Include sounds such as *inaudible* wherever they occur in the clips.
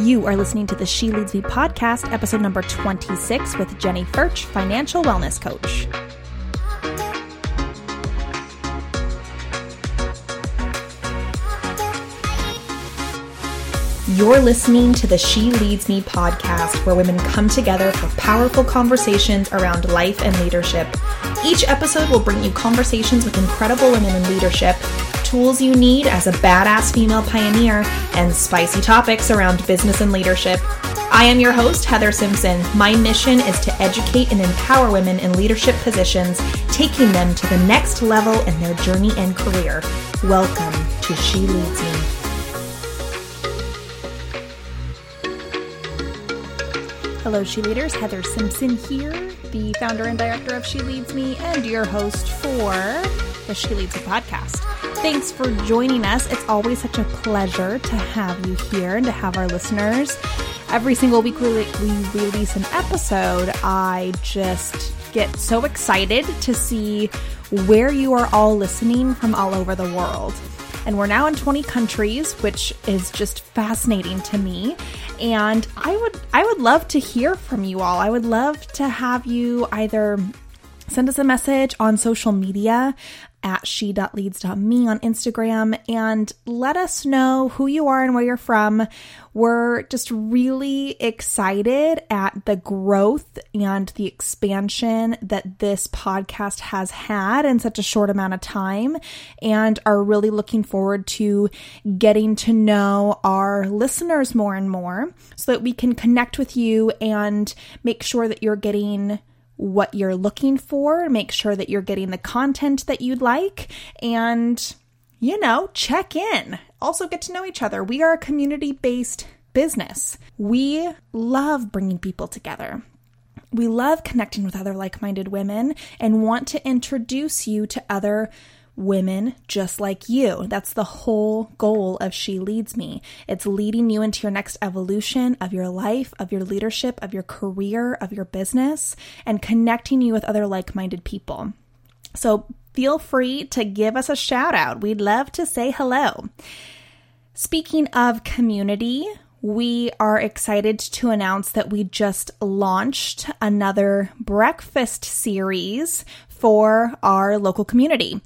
You are listening to the She Leads Me podcast, episode number 26 with Jenny Furch, financial wellness coach. You're listening to the She Leads Me podcast, where women come together for powerful conversations around life and leadership. Each episode will bring you conversations with incredible women in leadership, tools you need as a badass female pioneer, and spicy topics around business and leadership. I am your host, Heather Simpson. My mission is to educate and empower women in leadership positions, taking them to the next level in their journey and career. Welcome to She Leads Me. Hello, She Leaders. Heather Simpson here, the founder and director of She Leads Me, and your host for the She Leads Me podcast. Thanks for joining us. It's always such a pleasure to have you here and to have our listeners. Every single week we, we release an episode, I just get so excited to see where you are all listening from all over the world and we're now in 20 countries which is just fascinating to me. And i would i would love to hear from you all. I would love to have you either send us a message on social media at she.leads.me on Instagram and let us know who you are and where you're from. We're just really excited at the growth and the expansion that this podcast has had in such a short amount of time and are really looking forward to getting to know our listeners more and more so that we can connect with you and make sure that you're getting what you're looking for, make sure that you're getting the content that you'd like, and, you know, check in. Also, get to know each other. We are a community based business. We love bringing people together. We love connecting with other like minded women and want to introduce you to other women just like you. That's the whole goal of She Leads Me. It's leading you into your next evolution of your life, of your leadership, of your career, of your business, and connecting you with other like minded people. So feel free to give us a shout out. We'd love to say hello. Speaking of community, we are excited to announce that we just launched another breakfast series for our local community.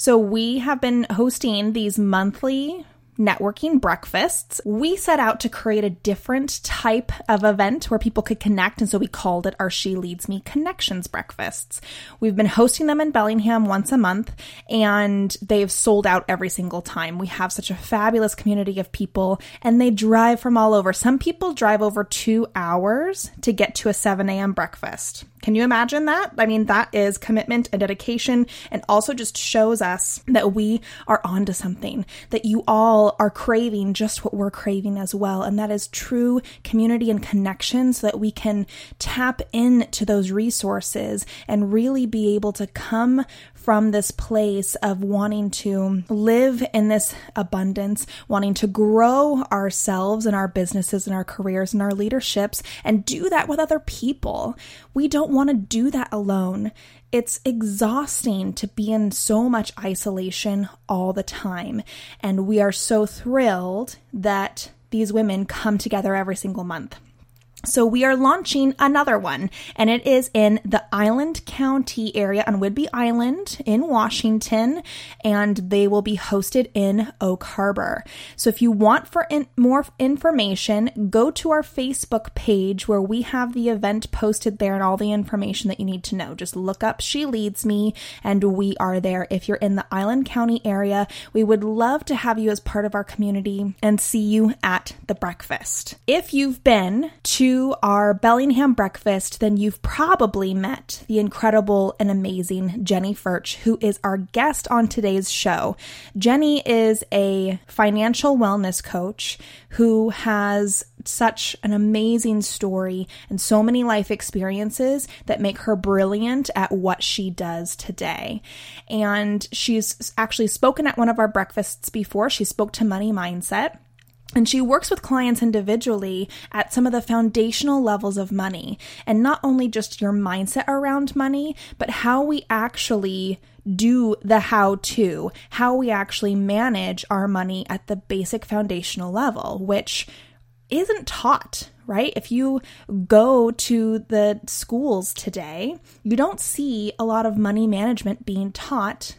So we have been hosting these monthly networking breakfasts. We set out to create a different type of event where people could connect, and so we called it our She Leads Me Connections Breakfasts. We've been hosting them in Bellingham once a month, and they've sold out every single time. We have such a fabulous community of people, and they drive from all over. Some people drive over two hours to get to a 7 a.m. breakfast. Can you imagine that? I mean, that is commitment and dedication, and also just shows us that we are onto something, that you all are craving just what we're craving as well. And that is true community and connection so that we can tap into those resources and really be able to come from this place of wanting to live in this abundance, wanting to grow ourselves and our businesses and our careers and our leaderships and do that with other people. We don't want to do that alone. It's exhausting to be in so much isolation all the time. And we are so thrilled that these women come together every single month. So we are launching another one, and it is in the Island County area on Whidbey Island in Washington, and they will be hosted in Oak Harbor. So if you want for in- more information, go to our Facebook page where we have the event posted there and all the information that you need to know. Just look up She Leads Me, and we are there. If you're in the Island County area, we would love to have you as part of our community and see you at the breakfast. If you've been to our Bellingham breakfast, then you've probably met the incredible and amazing Jenny Furch, who is our guest on today's show. Jenny is a financial wellness coach who has such an amazing story and so many life experiences that make her brilliant at what she does today. And she's actually spoken at one of our breakfasts before. She spoke to Money Mindset And she works with clients individually at some of the foundational levels of money. And not only just your mindset around money, but how we actually do the how to, how we actually manage our money at the basic foundational level, which isn't taught, right? If you go to the schools today, you don't see a lot of money management being taught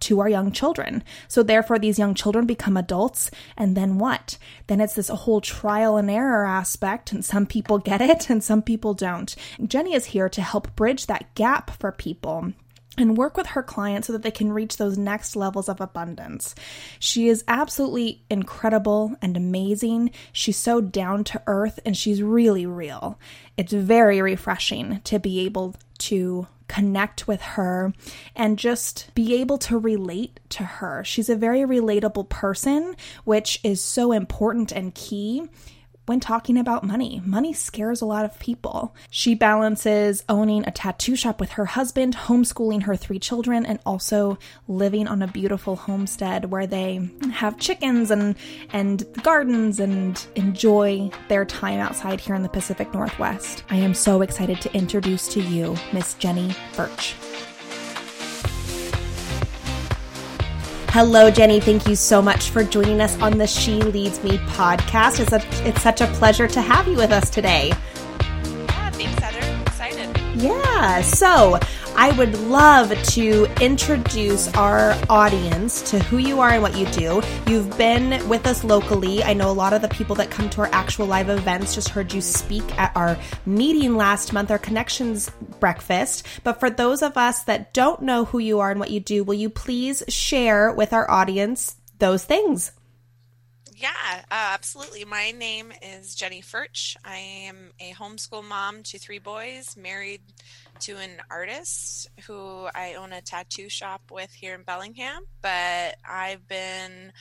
to our young children. So therefore these young children become adults and then what? Then it's this whole trial and error aspect and some people get it and some people don't. Jenny is here to help bridge that gap for people and work with her clients so that they can reach those next levels of abundance. She is absolutely incredible and amazing. She's so down to earth and she's really real. It's very refreshing to be able to connect with her and just be able to relate to her. She's a very relatable person, which is so important and key when talking about money. Money scares a lot of people. She balances owning a tattoo shop with her husband, homeschooling her three children, and also living on a beautiful homestead where they have chickens and and gardens and enjoy their time outside here in the Pacific Northwest. I am so excited to introduce to you Miss Jenny Furch. Hello, Jenny. Thank you so much for joining us on the She Leads Me podcast. It's, a, it's such a pleasure to have you with us today. Yeah, thanks, Heather. I'm excited. Yeah. So, I would love to introduce our audience to who you are and what you do. You've been with us locally. I know a lot of the people that come to our actual live events just heard you speak at our meeting last month, our Connections Breakfast. But for those of us that don't know who you are and what you do, will you please share with our audience those things? Yeah, uh, absolutely. My name is Jenny Furch. I am a homeschool mom to three boys, married to an artist who I own a tattoo shop with here in Bellingham. But I've been,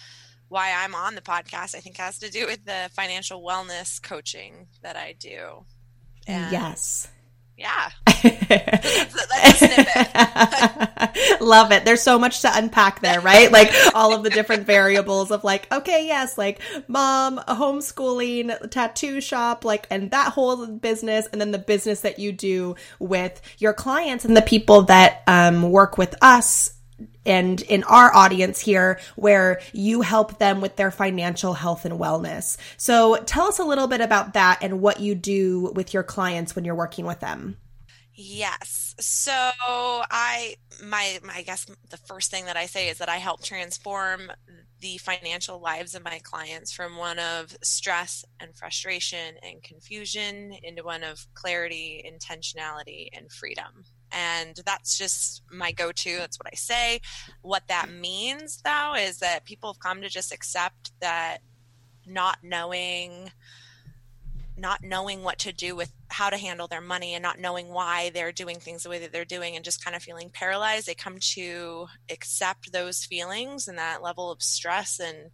why I'm on the podcast, I think has to do with the financial wellness coaching that I do. And yes. Yeah. *laughs* *laughs* Love it. There's so much to unpack there, right? *laughs* Like all of the different variables of like, okay, yes, like mom, homeschooling, tattoo shop, like, and that whole business, and then the business that you do with your clients and the people that um, work with us and in our audience here where you help them with their financial health and wellness. So tell us a little bit about that and what you do with your clients when you're working with them. Yes. So I my, my I guess the first thing that I say is that I help transform the financial lives of my clients from one of stress and frustration and confusion into one of clarity, intentionality and freedom and that's just my go-to that's what i say. What that means though is that people have come to just accept that not knowing not knowing what to do with how to handle their money and not knowing why they're doing things the way that they're doing and just kind of feeling paralyzed they come to accept those feelings and that level of stress and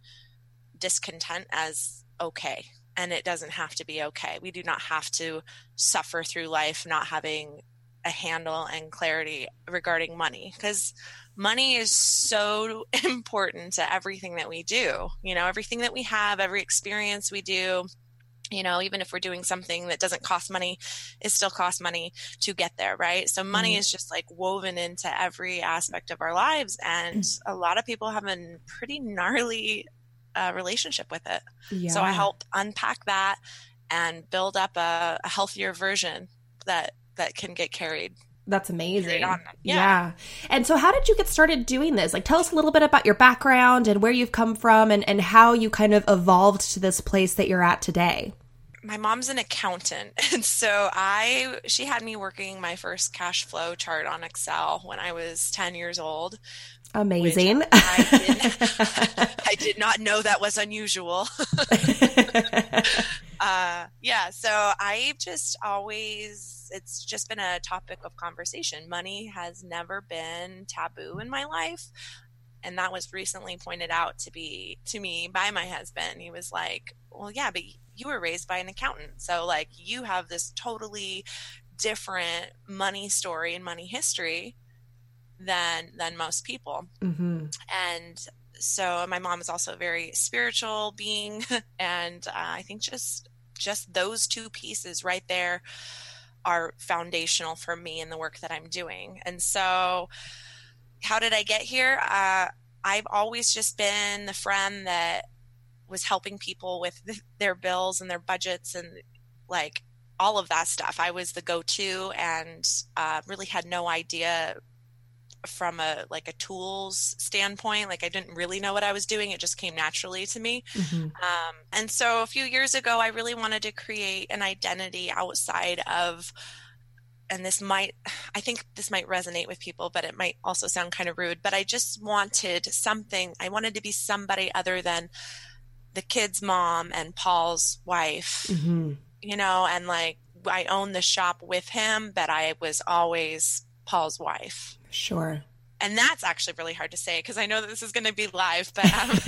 discontent as okay. And it doesn't have to be okay. We do not have to suffer through life not having a handle and clarity regarding money because money is so *laughs* important to everything that we do. You know, everything that we have, every experience we do, you know, even if we're doing something that doesn't cost money, it still costs money to get there, right? So money mm-hmm. is just like woven into every aspect of our lives. And mm-hmm. a lot of people have a pretty gnarly uh, relationship with it. Yeah. So I help unpack that and build up a, a healthier version that that can get carried that's amazing. Yeah. yeah. And so how did you get started doing this? Like tell us a little bit about your background and where you've come from and, and how you kind of evolved to this place that you're at today. My mom's an accountant. *laughs* And so I she had me working my first cash flow chart on Excel when I was 10 years old. Amazing. I did, *laughs* *laughs* I did not know that was unusual. So I've just always, it's just been a topic of conversation. Money has never been taboo in my life. And that was recently pointed out to be to me by my husband. He was like, Well, yeah, but you were raised by an accountant. So, like, you have this totally different money story and money history than than most people. Mm-hmm. And so my mom is also a very spiritual being *laughs* and uh, i think just just those two pieces right there are foundational for me in the work that i'm doing. And so how did i get here? Uh, i've always just been the friend that was helping people with their bills and their budgets and like all of that stuff. I was the go-to and uh, really had no idea from a like a tools standpoint like i didn't really know what i was doing it just came naturally to me mm-hmm. um, and so a few years ago i really wanted to create an identity outside of and this might i think this might resonate with people but it might also sound kind of rude but i just wanted something i wanted to be somebody other than the kid's mom and paul's wife mm-hmm. you know and like i own the shop with him but i was always paul's wife Sure. And that's actually really hard to say because I know that this is going to be live, but um, *laughs*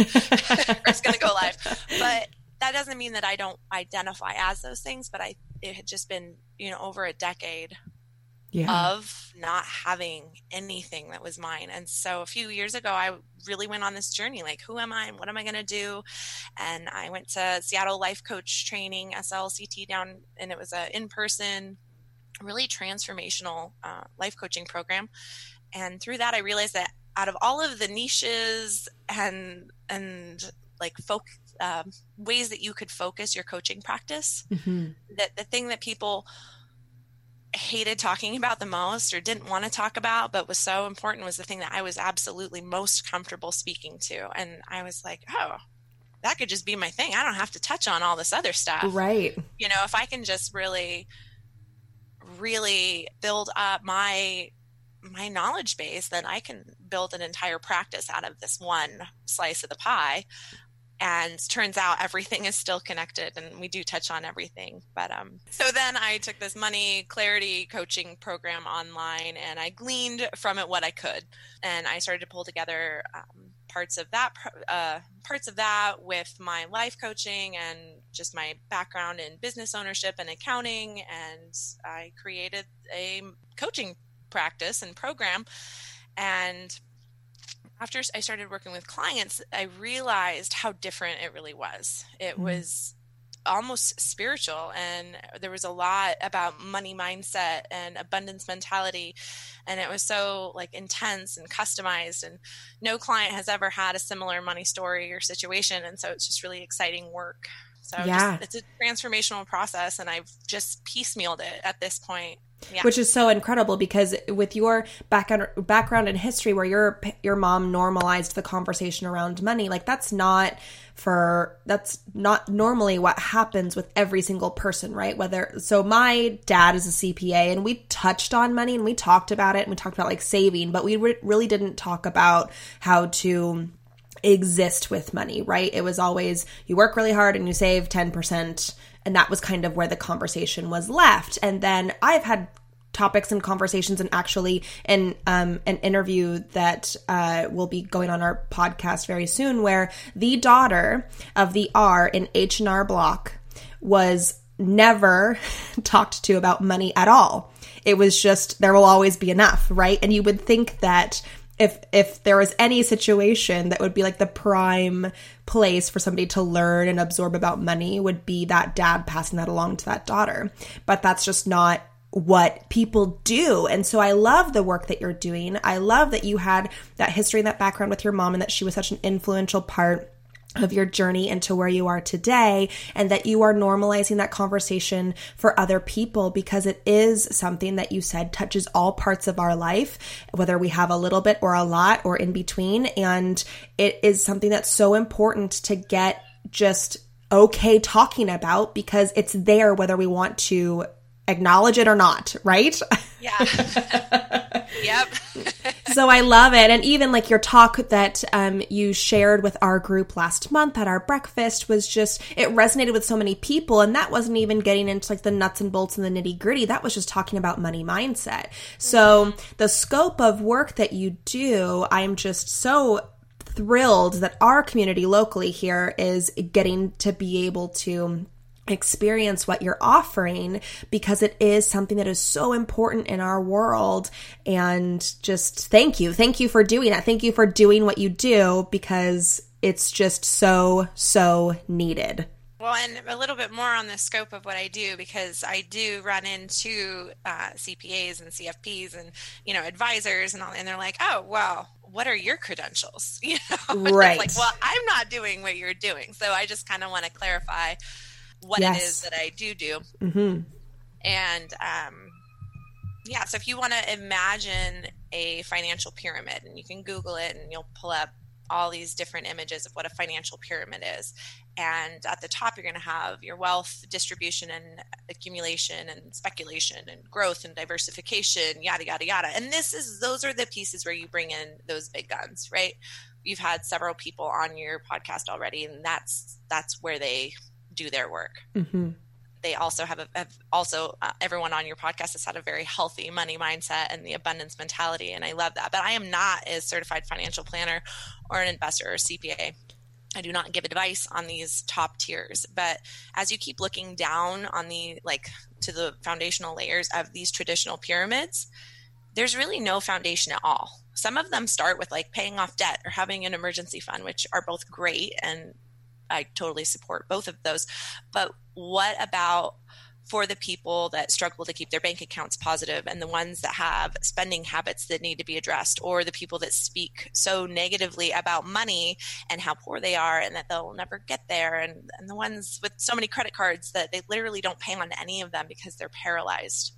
it's going to go live. But that doesn't mean that I don't identify as those things. But I, it had just been, you know, over a decade yeah. of not having anything that was mine. And so a few years ago, I really went on this journey like, who am I and what am I going to do? And I went to Seattle Life Coach Training, SLCT, down, and it was a in person, really transformational uh, life coaching program and through that i realized that out of all of the niches and and like folk um, ways that you could focus your coaching practice mm-hmm. that the thing that people hated talking about the most or didn't want to talk about but was so important was the thing that i was absolutely most comfortable speaking to. And i was like oh that could just be my thing. I don't have to touch on all this other stuff. Right. You know if i can just really really build up my my knowledge base, then I can build an entire practice out of this one slice of the pie. And turns out everything is still connected, and we do touch on everything. But um, so then I took this money clarity coaching program online, and I gleaned from it what I could, and I started to pull together um, parts of that uh, parts of that with my life coaching and just my background in business ownership and accounting, and I created a coaching practice and program. And after I started working with clients, I realized how different it really was. It mm-hmm. was almost spiritual and there was a lot about money mindset and abundance mentality and it was so like intense and customized and no client has ever had a similar money story or situation and so it's just really exciting work so yeah. Just, it's a transformational process and I've just piecemealed it at this point yeah. Which is so incredible because with your background background in history where your your mom normalized the conversation around money like that's not for that's not normally what happens with every single person right whether so my dad is a CPA and we touched on money and we talked about it and we talked about like saving but we re- really didn't talk about how to exist with money right it was always you work really hard and you save 10% and that was kind of where the conversation was left. And then I've had topics and conversations and actually in um, an interview that uh, will be going on our podcast very soon where the daughter of the r in h&r block was never *laughs* talked to about money at all it was just there will always be enough right and you would think that if if there was any situation that would be like the prime place for somebody to learn and absorb about money would be that dad passing that along to that daughter but that's just not what people do. And so I love the work that you're doing. I love that you had that history and that background with your mom and that she was such an influential part of your journey into where you are today and that you are normalizing that conversation for other people because it is something that you said touches all parts of our life whether we have a little bit or a lot or in between and it is something that's so important to get just okay talking about because it's there whether we want to acknowledge it or not, right? Yeah. *laughs* yep. *laughs* so I love it. And even like your talk that um, you shared with our group last month at our breakfast was just, it resonated with so many people. And that wasn't even getting into like the nuts and bolts and the nitty gritty. That was just talking about money mindset. So the scope of work that you do, I'm just so thrilled that our community locally here is getting to be able to experience what you're offering because it is something that is so important in our world. And just thank you. Thank you for doing that. Thank you for doing what you do because it's just so so needed. Well, and a little bit more on the scope of what I do because I do run into uh, CPAs and CFPs and you know advisors and all, and they're like, "Oh, well, what are your credentials?" *laughs* You know, *laughs* right? like, well, I'm not doing what you're doing, so I just kind of want to clarify what yes. it is that I do do, mm-hmm. and um, yeah. So if you want to imagine a financial pyramid, and you can Google it, and you'll pull up all these different images of what a financial pyramid is. And at the top, you're going to have your wealth distribution and accumulation and speculation and growth and diversification, yada, yada, yada. And this is, those are the pieces where you bring in those big guns, right? You've had several people on your podcast already, and that's, that's where they do their work. Mm-hmm they also have, a, have also uh, everyone on your podcast has had a very healthy money mindset and the abundance mentality and i love that but i am not a certified financial planner or an investor or cpa I do not give advice on these top tiers, but as you keep looking down on the like to the foundational layers of these traditional pyramids, there's really no foundation at all. Some of them start with like paying off debt or having an emergency fund, which are both great and I totally support both of those. But what about for the people that struggle to keep their bank accounts positive and the ones that have spending habits that need to be addressed or the people that speak so negatively about money and how poor they are and that they'll never get there and, and the ones with so many credit cards that they literally don't pay on any of them because they're paralyzed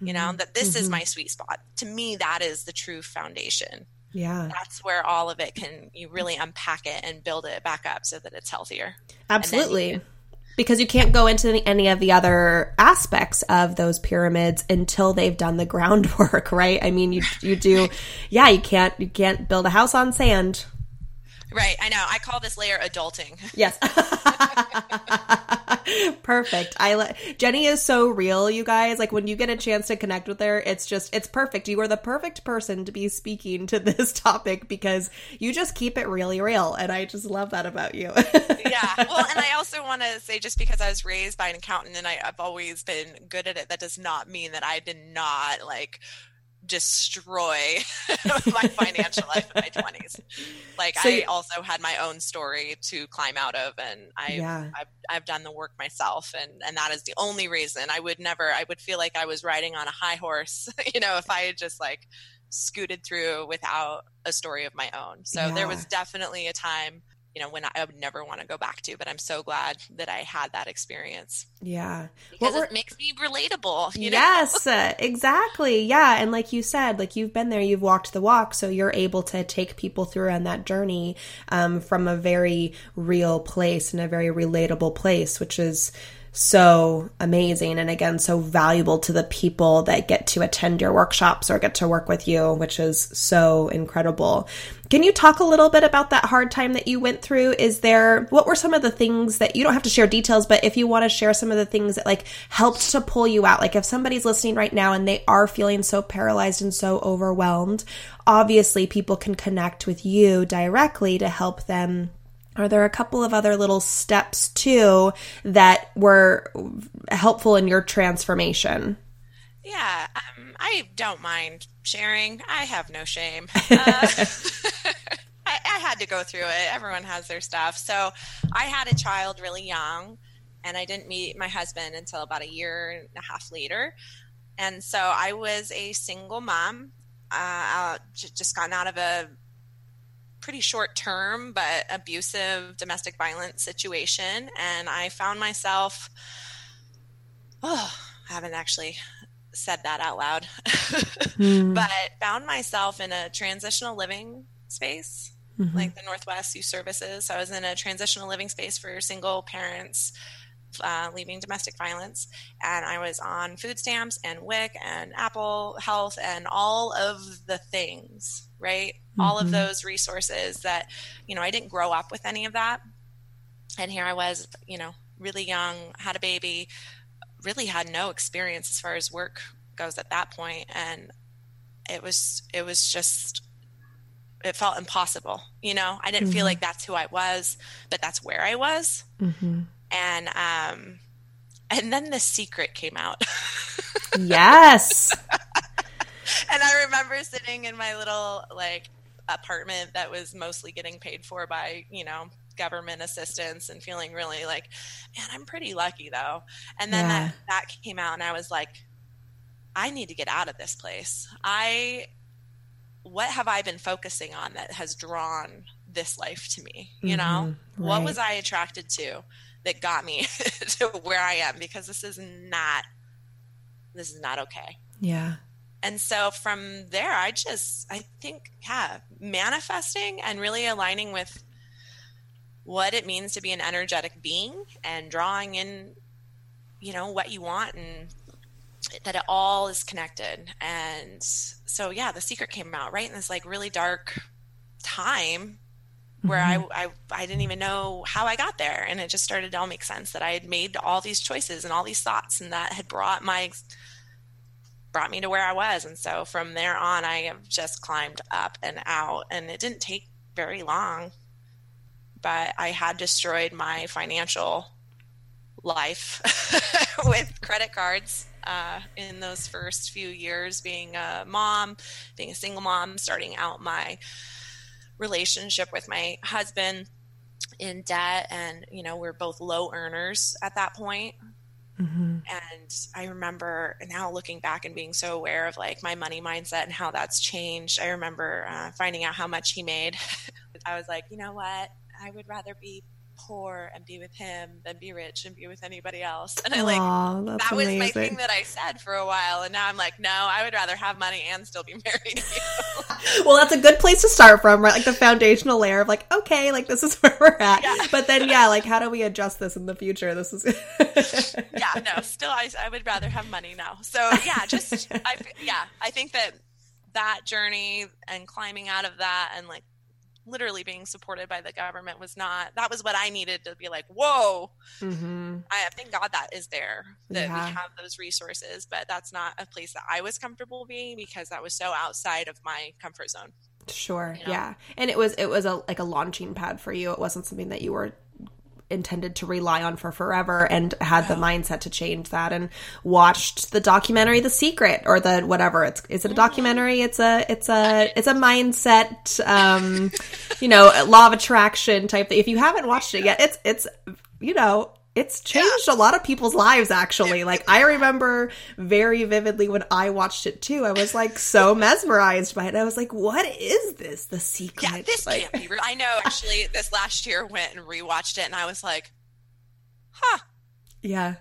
you know mm-hmm. that this mm-hmm. is my sweet spot to me that is the true foundation yeah that's where all of it can you really unpack it and build it back up so that it's healthier absolutely because you can't go into any of the other aspects of those pyramids until they've done the *laughs* groundwork right i mean you you do yeah you can't you can't build a house on sand Right, I know. I call this layer adulting. Yes. *laughs* *laughs* perfect. I let Jenny is so real, you guys. Like when you get a chance to connect with her, it's just it's perfect. You are the perfect person to be speaking to *laughs* this topic because you just keep it really real and I just love that about you. *laughs* yeah. Well, and I also want to say just because I was raised by an accountant and I, I've always been good at it, that does not mean that I did not like destroy *laughs* my financial life in my 20s like so, i also had my own story to climb out of and I, yeah. I've, I've done the work myself and and that is the only reason i would never i would feel like i was riding on a high horse *laughs* you know if i had just like scooted through without a story of my own so yeah. there was definitely a time you know when I would never want to go back to but I'm so glad that I had that experience. Yeah. Because it makes me relatable, Yes, exactly. Yeah, and like you said, like you've been there, you've walked the walk, so you're able to take people through on that journey um, from a very real place and a very relatable place, which is so amazing and again so valuable to the people that get to attend your workshops or get to work with you which is so incredible. Can you talk a little bit about that hard time that you went through? Is there what were some of the things that you don't have to share details but if you want to share some of the things that like helped to pull you out? Like if somebody's listening right now and they are feeling so paralyzed and so overwhelmed obviously people can connect with you directly to help them are there a couple of other little steps too that were helpful in your transformation? Yeah, um, I don't mind sharing. I have no shame. *laughs* Uh, *laughs* I, I had to go through it. Everyone has their stuff. So I had a child really young, and I didn't meet my husband until about a year and a half later. And so I was a single mom, uh, just gotten out of a pretty short term but abusive domestic violence situation and i found myself oh i haven't actually said that out loud *laughs* mm. but found myself in a transitional living space mm-hmm. like the northwest youth services so i was in a transitional living space for single parents uh, leaving domestic violence, and I was on food stamps and WIC and Apple Health and all of the things, right? Mm-hmm. All of mm-hmm. those resources that, you know, I didn't grow up with any of that. And here I was, you know, really young, had a baby, really had no experience as far as work goes at that point, and it was it was just it felt impossible you know i didn't mm-hmm. feel like that's who i was but that's where i was mm-hmm and um, And then the secret came out. *laughs* yes. *laughs* and I remember sitting in my little like apartment that was mostly getting paid for by, you know, government assistance and feeling really like, man, I'm pretty lucky though. And then yeah. that, that came out and I was like, I need to get out of this place. I what have I been focusing on that has drawn this life to me? You know, mm-hmm, right. what was I attracted to that got me *laughs* to where I am? Because this is not, this is not okay. Yeah. And so from there, I just, I think, yeah, manifesting and really aligning with what it means to be an energetic being and drawing in, you know, what you want and that it all is connected. And so, yeah, the secret came out right in this like really dark time where mm-hmm. I, I I didn't even know how I got there, and it just started to all make sense that I had made all these choices and all these thoughts, and that had brought my brought me to where I was. And so from there on, I have just climbed up and out, and it didn't take very long, but I had destroyed my financial life *laughs* with credit cards uh, in those first few years being a mom, being a single mom, starting out my relationship with my husband in debt. And, you know, we're both low earners at that point. Mm-hmm. And I remember now looking back and being so aware of like my money mindset and how that's changed. I remember uh, finding out how much he made. *laughs* I was like, you know what? I would rather be poor and be with him than be rich and be with anybody else. And I like Aww, that was amazing. my thing that I said for a while. And now I'm like, no, I would rather have money and still be *laughs* married *laughs* well, that's a good place to start from, right? Like the foundational layer of like, okay, like this is *laughs* where we're at. Yeah. But then yeah, like how do we adjust this in the future? This is Yeah, no, still I, I would rather have money now. So yeah, just I yeah, I think that that journey and climbing out of that and like literally being supported by the government was not that was what i needed to be like whoa mm-hmm. i thank god that is there that yeah. we have those resources but that's not a place that i was comfortable being because that was so outside of my comfort zone sure you know? yeah and it was it was a like a launching pad for you it wasn't something that you were intended to rely on for forever and had the mindset to change that and watched the documentary The Secret or the whatever. It's is it a documentary? It's a it's a it's a mindset um you know law of attraction type thing. If you haven't watched it yet it's it's you know it's changed yeah. a lot of people's lives actually. Like i remember very vividly when i watched it too. I was like so *laughs* mesmerized by it. I was like what is this? The secret? yeah this like, can't be real. I know *laughs* actually this last year went and rewatched it and i was like huh. Yeah.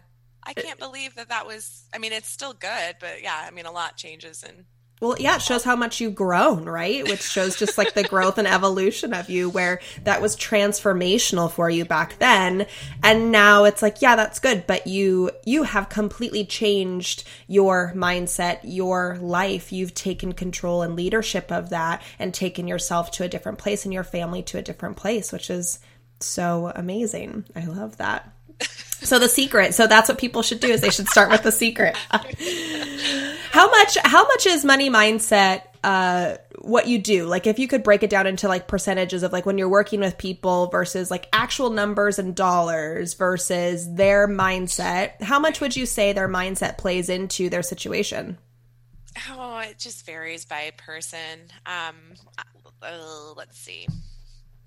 I can't believe that that was i mean it's still good but yeah i mean a lot changes and well, yeah, it shows how much you've grown, right? Which shows just like the growth and evolution of you, where that was transformational for you back then. And now it's like, yeah, that's good. But you, you have completely changed your mindset, your life. You've taken control and leadership of that and taken yourself to a different place and your family to a different place, which is so amazing. I love that. *laughs* So the secret. So that's what people should do is they should start with the secret. how much how much is money mindset uh what you do? Like if you could break it down into like percentages of like when you're working with people versus like actual numbers and dollars versus their mindset, how much would you say their mindset plays into their situation? Oh, it just varies by person. Um uh, let's see.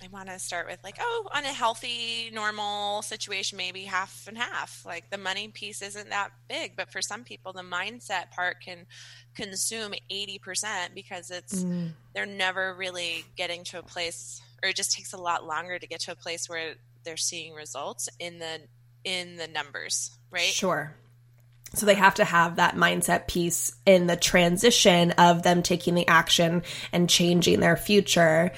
I want to start with like, oh, on a healthy, normal situation, maybe half and half. Like the money piece isn't that big, but for some people, the mindset part can consume 80% because it's, mm. they're never really getting to a place, or it just takes a lot longer to get to a place where they're seeing results in the, in the numbers, right? Sure. So they have to have that mindset piece in the transition of them taking the action and changing their future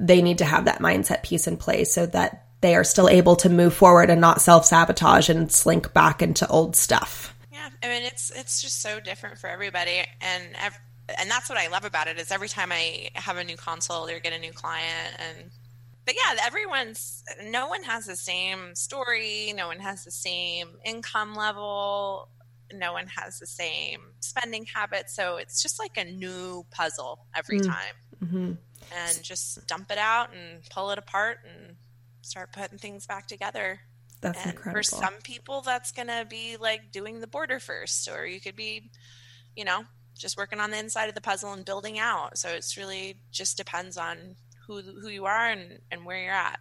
they need to have that mindset piece in place so that they are still able to move forward and not self sabotage and slink back into old stuff. Yeah, I mean it's it's just so different for everybody, and and that's what I love about it is every time I have a new consult or get a new client, and but yeah, everyone's no one has the same story, no one has the same income level, no one has the same spending habits, so it's just like a new puzzle every mm. time. Mm-hmm and just dump it out and pull it apart and start putting things back together. That's and incredible. For some people, that's going to be like doing the border first, or you could be, you know, just working on the inside of the puzzle and building out. So it's really just depends on who who you are and and where you're at.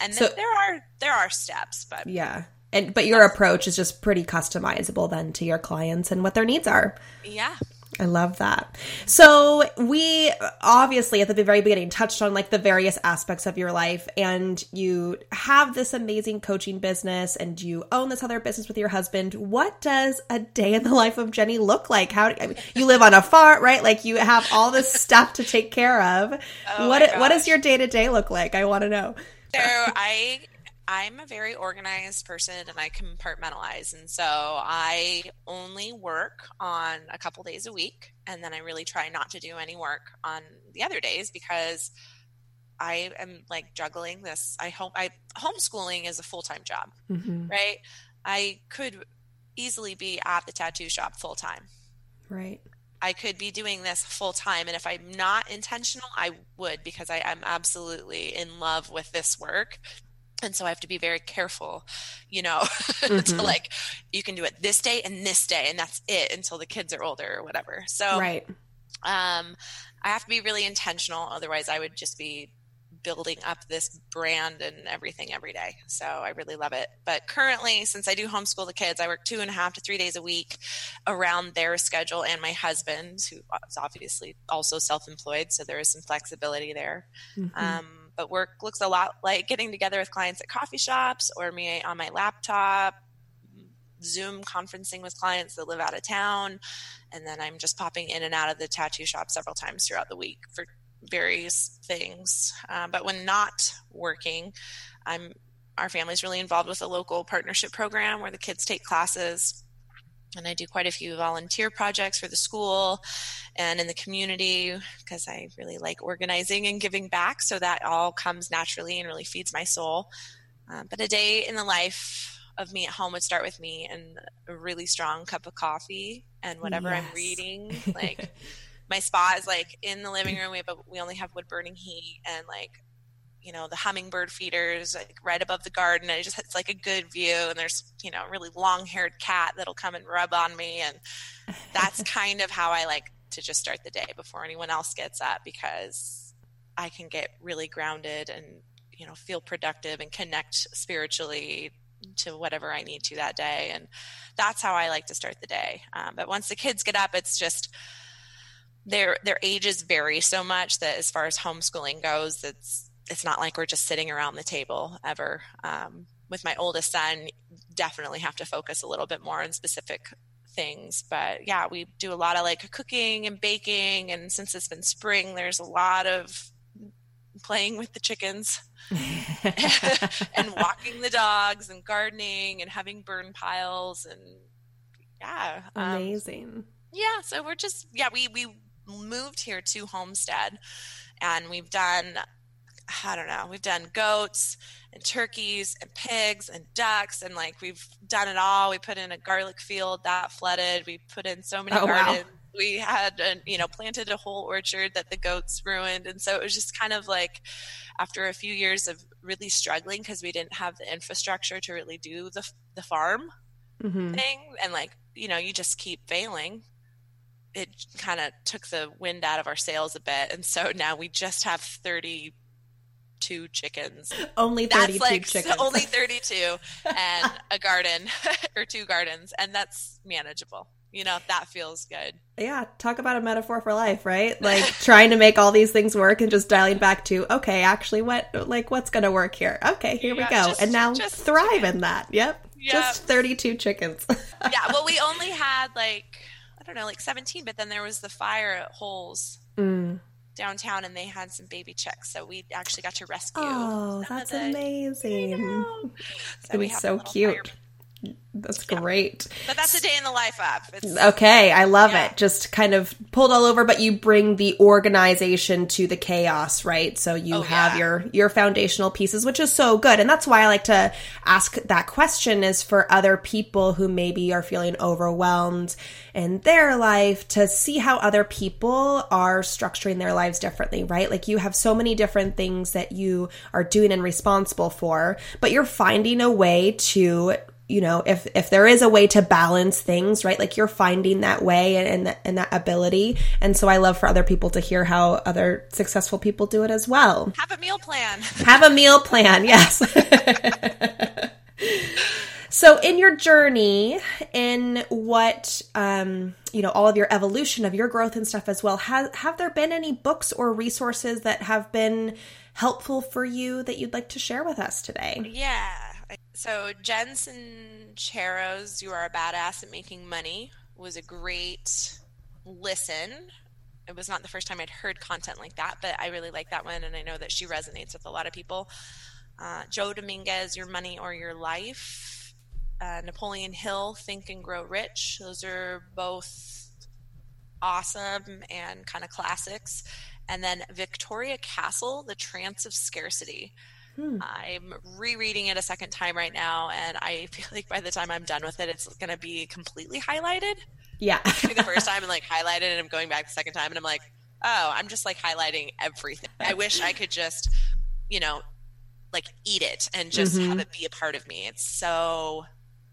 And so, there are there are steps, but yeah. And but your approach is just pretty customizable then to your clients and what their needs are. Yeah. I love that. So we obviously at the very beginning touched on like the various aspects of your life and you have this amazing coaching business and you own this other business with your husband. What does a day in the life of Jenny look like? How I mean, you live on a farm, right? Like you have all this *laughs* stuff to take care of. Oh what what does your day to day look like? I want to know. So I I'm a very organized person and I compartmentalize. And so I only work on a couple days a week. And then I really try not to do any work on the other days because I am like juggling this. I hope I homeschooling is a full time job, mm-hmm. right? I could easily be at the tattoo shop full time. Right. I could be doing this full time. And if I'm not intentional, I would because I am absolutely in love with this work and so i have to be very careful you know *laughs* mm-hmm. to like you can do it this day and this day and that's it until the kids are older or whatever. So right. um i have to be really intentional otherwise i would just be building up this brand and everything every day. So i really love it. But currently since i do homeschool the kids i work two and a half to three days a week around their schedule and my husband who is obviously also self-employed so there is some flexibility there. Mm-hmm. um but work looks a lot like getting together with clients at coffee shops or me on my laptop, Zoom conferencing with clients that live out of town. And then I'm just popping in and out of the tattoo shop several times throughout the week for various things. Uh, but when not working, I'm our family's really involved with a local partnership program where the kids take classes and I do quite a few volunteer projects for the school and in the community because I really like organizing and giving back. So that all comes naturally and really feeds my soul. Um, but a day in the life of me at home would start with me and a really strong cup of coffee and whatever yes. I'm reading. *laughs* Like my spot is like in the living room. We have a, we only have wood burning heat and like you know the hummingbird feeders like right above the garden and it just it's like a good view and there's you know a really long haired cat that'll come and rub on me and that's *laughs* kind of how i like to just start the day before anyone else gets up because i can get really grounded and you know feel productive and connect spiritually to whatever i need to that day and that's how i like to start the day. Um, but once the kids get up it's just their their ages vary so much that as far as homeschooling goes it's it's not like we're just sitting around the table ever. Um, with my oldest son, definitely have to focus a little bit more on specific things. But yeah, we do a lot of like cooking and baking. And since it's been spring, there's a lot of playing with the chickens *laughs* and walking the dogs and gardening and having burn piles and yeah um, amazing yeah so we're just yeah we we moved here to homestead and we've done I don't know, we've done goats and turkeys and pigs and ducks and like we've done it all. We put in a garlic field that flooded. We put in so many oh, gardens. Wow. We had, a, you know, planted a whole orchard that the goats ruined. And so it was just kind of like after a few years of really struggling because we didn't have the infrastructure to really do the, the farm mm-hmm. thing. And like, you know, you just keep failing it kind of took the wind out of our sails a bit. And so now we just have 30 32 chickens. Only 32 like, chickens. *laughs* Only 32 *laughs* and a garden *laughs* or two gardens. And that's manageable. You know, that feels good. Yeah. Talk about a metaphor for life, right? Like trying to make all these things work and just dialing back to, okay, actually, what, like, what's going to work here? Okay, here yeah, we go. Just, and now thrive chicken. in that. Yep. yep. Just 32 chickens. yeah. Well, we only had like, I don't know, like 17, but then there was the fire at Holes. Mm downtown and they had some baby chicks. So we actually got to rescue. Oh, that's amazing. Know, so it's so cute. Fire. That's great. But that's a day in the life of. It's, okay, I love yeah. it. Just kind of pulled all over, but you bring the organization to the chaos, right? So you oh, have yeah. your your foundational pieces, which is so good. And that's why I like to ask that question is for other people who maybe are feeling overwhelmed in their life to see how other people are structuring their lives differently, right? Like you have so many different things that you are doing and responsible for, but you're finding a way to you know if if there is a way to balance things right? Like you're finding that way and and, and that ability. And so i love for other people to hear how other successful people do it as well. Have a meal plan. Have a meal plan yes. *laughs* So in your journey in what um you know all of your evolution of your growth and stuff as well have have there been any books or resources that have been helpful for you that you'd like to share with us today? Yeah so Jen Sincero's "You Are a Badass at Making Money" was a great listen. It was not the first time I'd heard content like that, but I really like that one, and I know that she resonates with a lot of people. Uh, Joe Dominguez, "Your Money or Your Life." Uh, Napoleon Hill, "Think and Grow Rich." Those are both awesome and kind of classics. And then Victoria Castle, "The Trance of Scarcity." Hmm. I'm rereading it a second time right now, and I *laughs* feel like by the time I'm done with it, it's going to be completely highlighted. Yeah. the first time and like highlighted, and I'm going back the second time, and I'm like, oh, I'm just like highlighting everything. I *laughs* wish I could just, you know, like eat it and just mm-hmm. have it be a part of me. It's so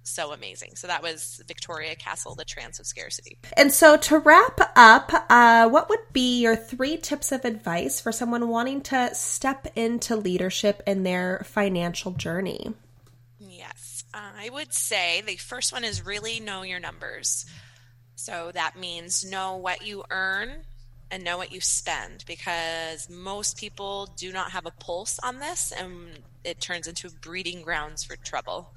so amazing. So that was Victoria Castle, The Trance of Scarcity. And so to wrap up, uh, what would be your three tips of advice for someone wanting to step into leadership in their financial journey? Yes, I would say the first one is really know your numbers. So that means know what you earn and know what you spend because most people do not have a pulse on this and it turns into breeding grounds for trouble.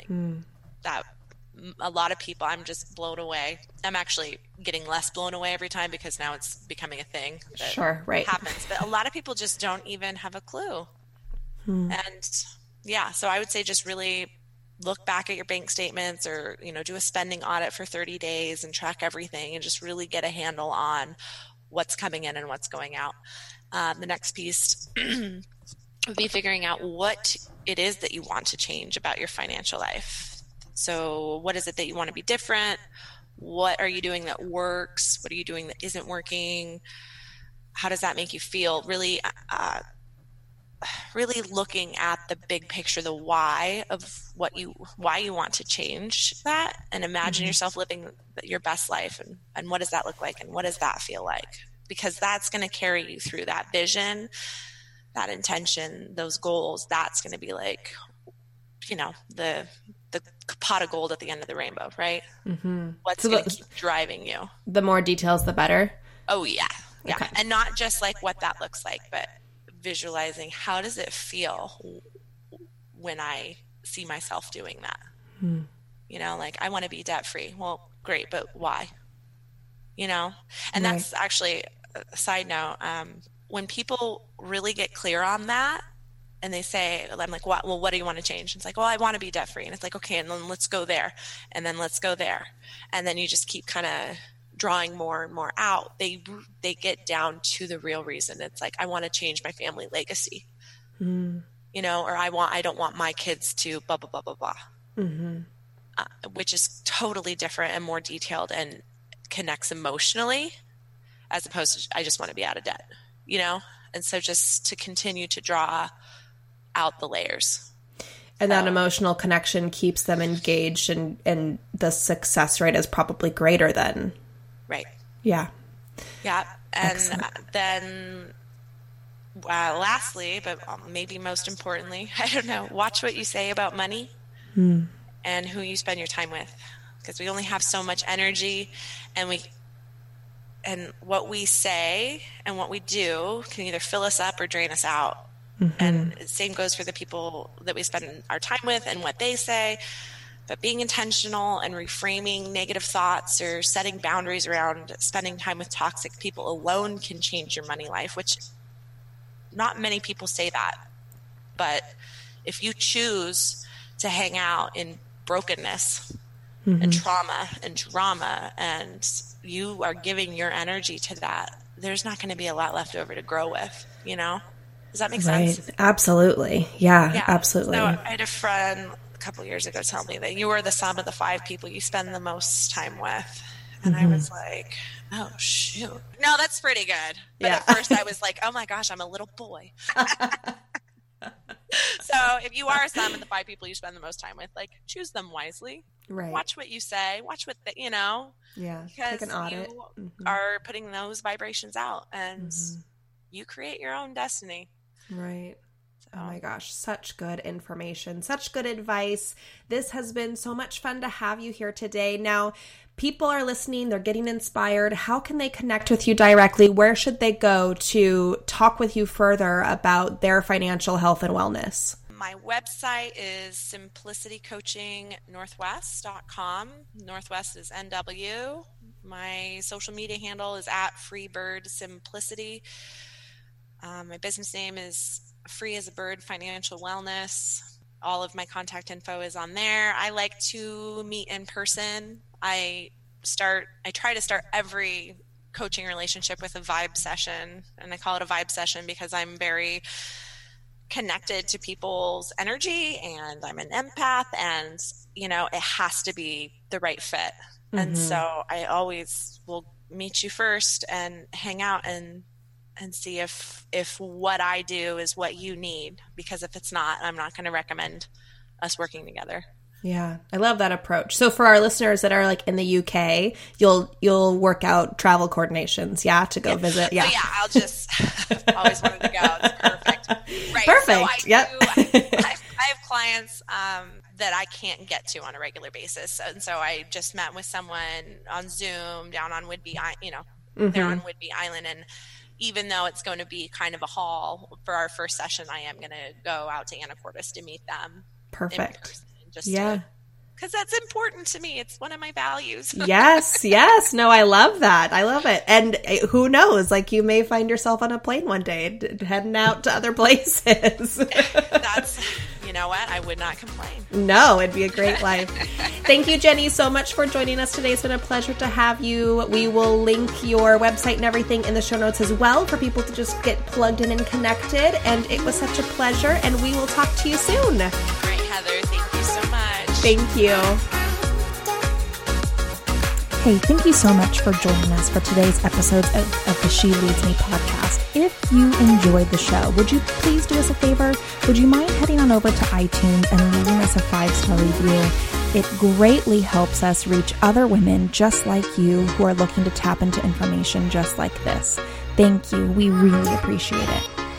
Like mm. that a lot of people I'm just blown away. I'm actually getting less blown away every time because now it's becoming a thing. sure, right. Happens, but a lot of people just don't even have a clue. Hmm. And yeah, so I would say just really look back at your bank statements or you know do a spending audit for 30 days and track everything and just really get a handle on what's coming in and what's going out. Um, the next piece *clears throat* would be figuring out what it is that you want to change about your financial life. So, what is it that you want to be different? What are you doing that works? What are you doing that isn't working? How does that make you feel? Really, uh, really looking at the big picture, the why of what you why you want to change that, and imagine mm-hmm. yourself living your best life, and and what does that look like, and what does that feel like? Because that's going to carry you through that vision that intention, those goals, that's going to be like, you know, the the pot of gold at the end of the rainbow, right? Mm-hmm. What's so going to keep driving you? The more details, the better. Oh yeah, yeah, okay. and not just like what that looks like, but visualizing how does it feel when I see myself doing that. Hmm. You know, like I want to be debt free. Well, great, but why? You know, and right. that's actually a side note. Um, when people really get clear on that and they say i'm like what, well what do you want to change? It's like well i want to be debt free and it's like okay and then let's go there and then let's go there. And then you just keep kind of drawing more and more out. They they get down to the real reason. It's like i want to change my family legacy. Mm. you know or i want i don't want my kids to blah blah blah blah blah. Mm-hmm. uh, which is totally different and more detailed and connects emotionally as opposed to i just want to be out of debt you know? And so just to continue to draw out the layers. And that emotional connection keeps them engaged and, and the success rate is probably greater than. Right. Yeah. Yeah. And Excellent. then uh, lastly, but maybe most importantly, *laughs* I don't know, watch what you say about money hmm. and who you spend your time with. Because we only have so much energy and we and what we say and what we do can either fill us up or drain us out. Mm-hmm. And same goes for the people that we spend our time with and what they say. But being intentional and reframing negative thoughts or setting boundaries around spending time with toxic people alone can change your money life, which not many people say that. But if you choose to hang out in brokenness mm-hmm. and trauma and drama and you are giving your energy to that, there's not going to be a lot left over to grow with, you know? Does that make right. sense? Absolutely. Yeah, yeah. absolutely. So I had a friend a couple years ago tell me that you are the sum of the five people you spend the most time with. And mm-hmm. I was like, oh, shoot. No, that's pretty good. But yeah. at first I was like, oh my gosh, I'm a little boy. *laughs* *laughs* *laughs* so if you are a sum of the five people you spend the most time with, like choose them wisely. Right. Watch what you say. Watch what the, you know. Yeah. Because an audit. you mm-hmm. are putting those vibrations out, and mm-hmm. you create your own destiny. Right. Oh my gosh, such good information, such good advice. This has been so much fun to have you here today. Now, people are listening, they're getting inspired. How can they connect with you directly? Where should they go to talk with you further about their financial health and wellness? My website is simplicitycoachingnorthwest.com. Northwest is NW. My social media handle is at Freebird Simplicity. Um, my business name is Free as a Bird Financial Wellness. All of my contact info is on there. I like to meet in person. I start, I try to start every coaching relationship with a vibe session. And I call it a vibe session because I'm very connected to people's energy and I'm an empath and you know it has to be the right fit. Mm-hmm. And so I always will meet you first and hang out and and see if if what I do is what you need because if it's not, I'm not going to recommend us working together. Yeah, I love that approach. So for our listeners that are like in the UK, you'll you'll work out travel coordinations, yeah, to go yeah. visit. Yeah, so yeah, I'll just *laughs* always wanted to go. It's perfect. *laughs* Right. Perfect. So yep. Do, I, *laughs* I, have clients um, that I can't get to on a regular basis, and so I just met with someone on Zoom down on Whidbey, you know, mm-hmm. they're on Whidbey Island, and even though it's going to be kind of a haul for our first session, I am going to go out to Anacortes to meet them. Perfect. Just yeah. because that's important to me. It's one of my values. *laughs* yes, yes. No, I love that. I love it. And eh, who knows? Like you may find yourself on a plane one day, heading out to other *laughs* places. *laughs* that's you know what? I would not complain. No, it'd be a great life. Thank you, Jenny, so much for joining us today. It's been a pleasure to have you. We will link your website and everything in the show notes as well for people to just get plugged in and connected. And it was such a pleasure, and we will talk to you soon. Right, Heather. Thank you. Thank you. Hey, thank you so much for joining us for today's episode of, of, the She Leads Me podcast. If you enjoyed the show, would you please do us a favor? Would you mind heading on over to iTunes and leaving us a five star review? It greatly helps us reach other women just like you who are looking to tap into information just like this. Thank you. We really appreciate it.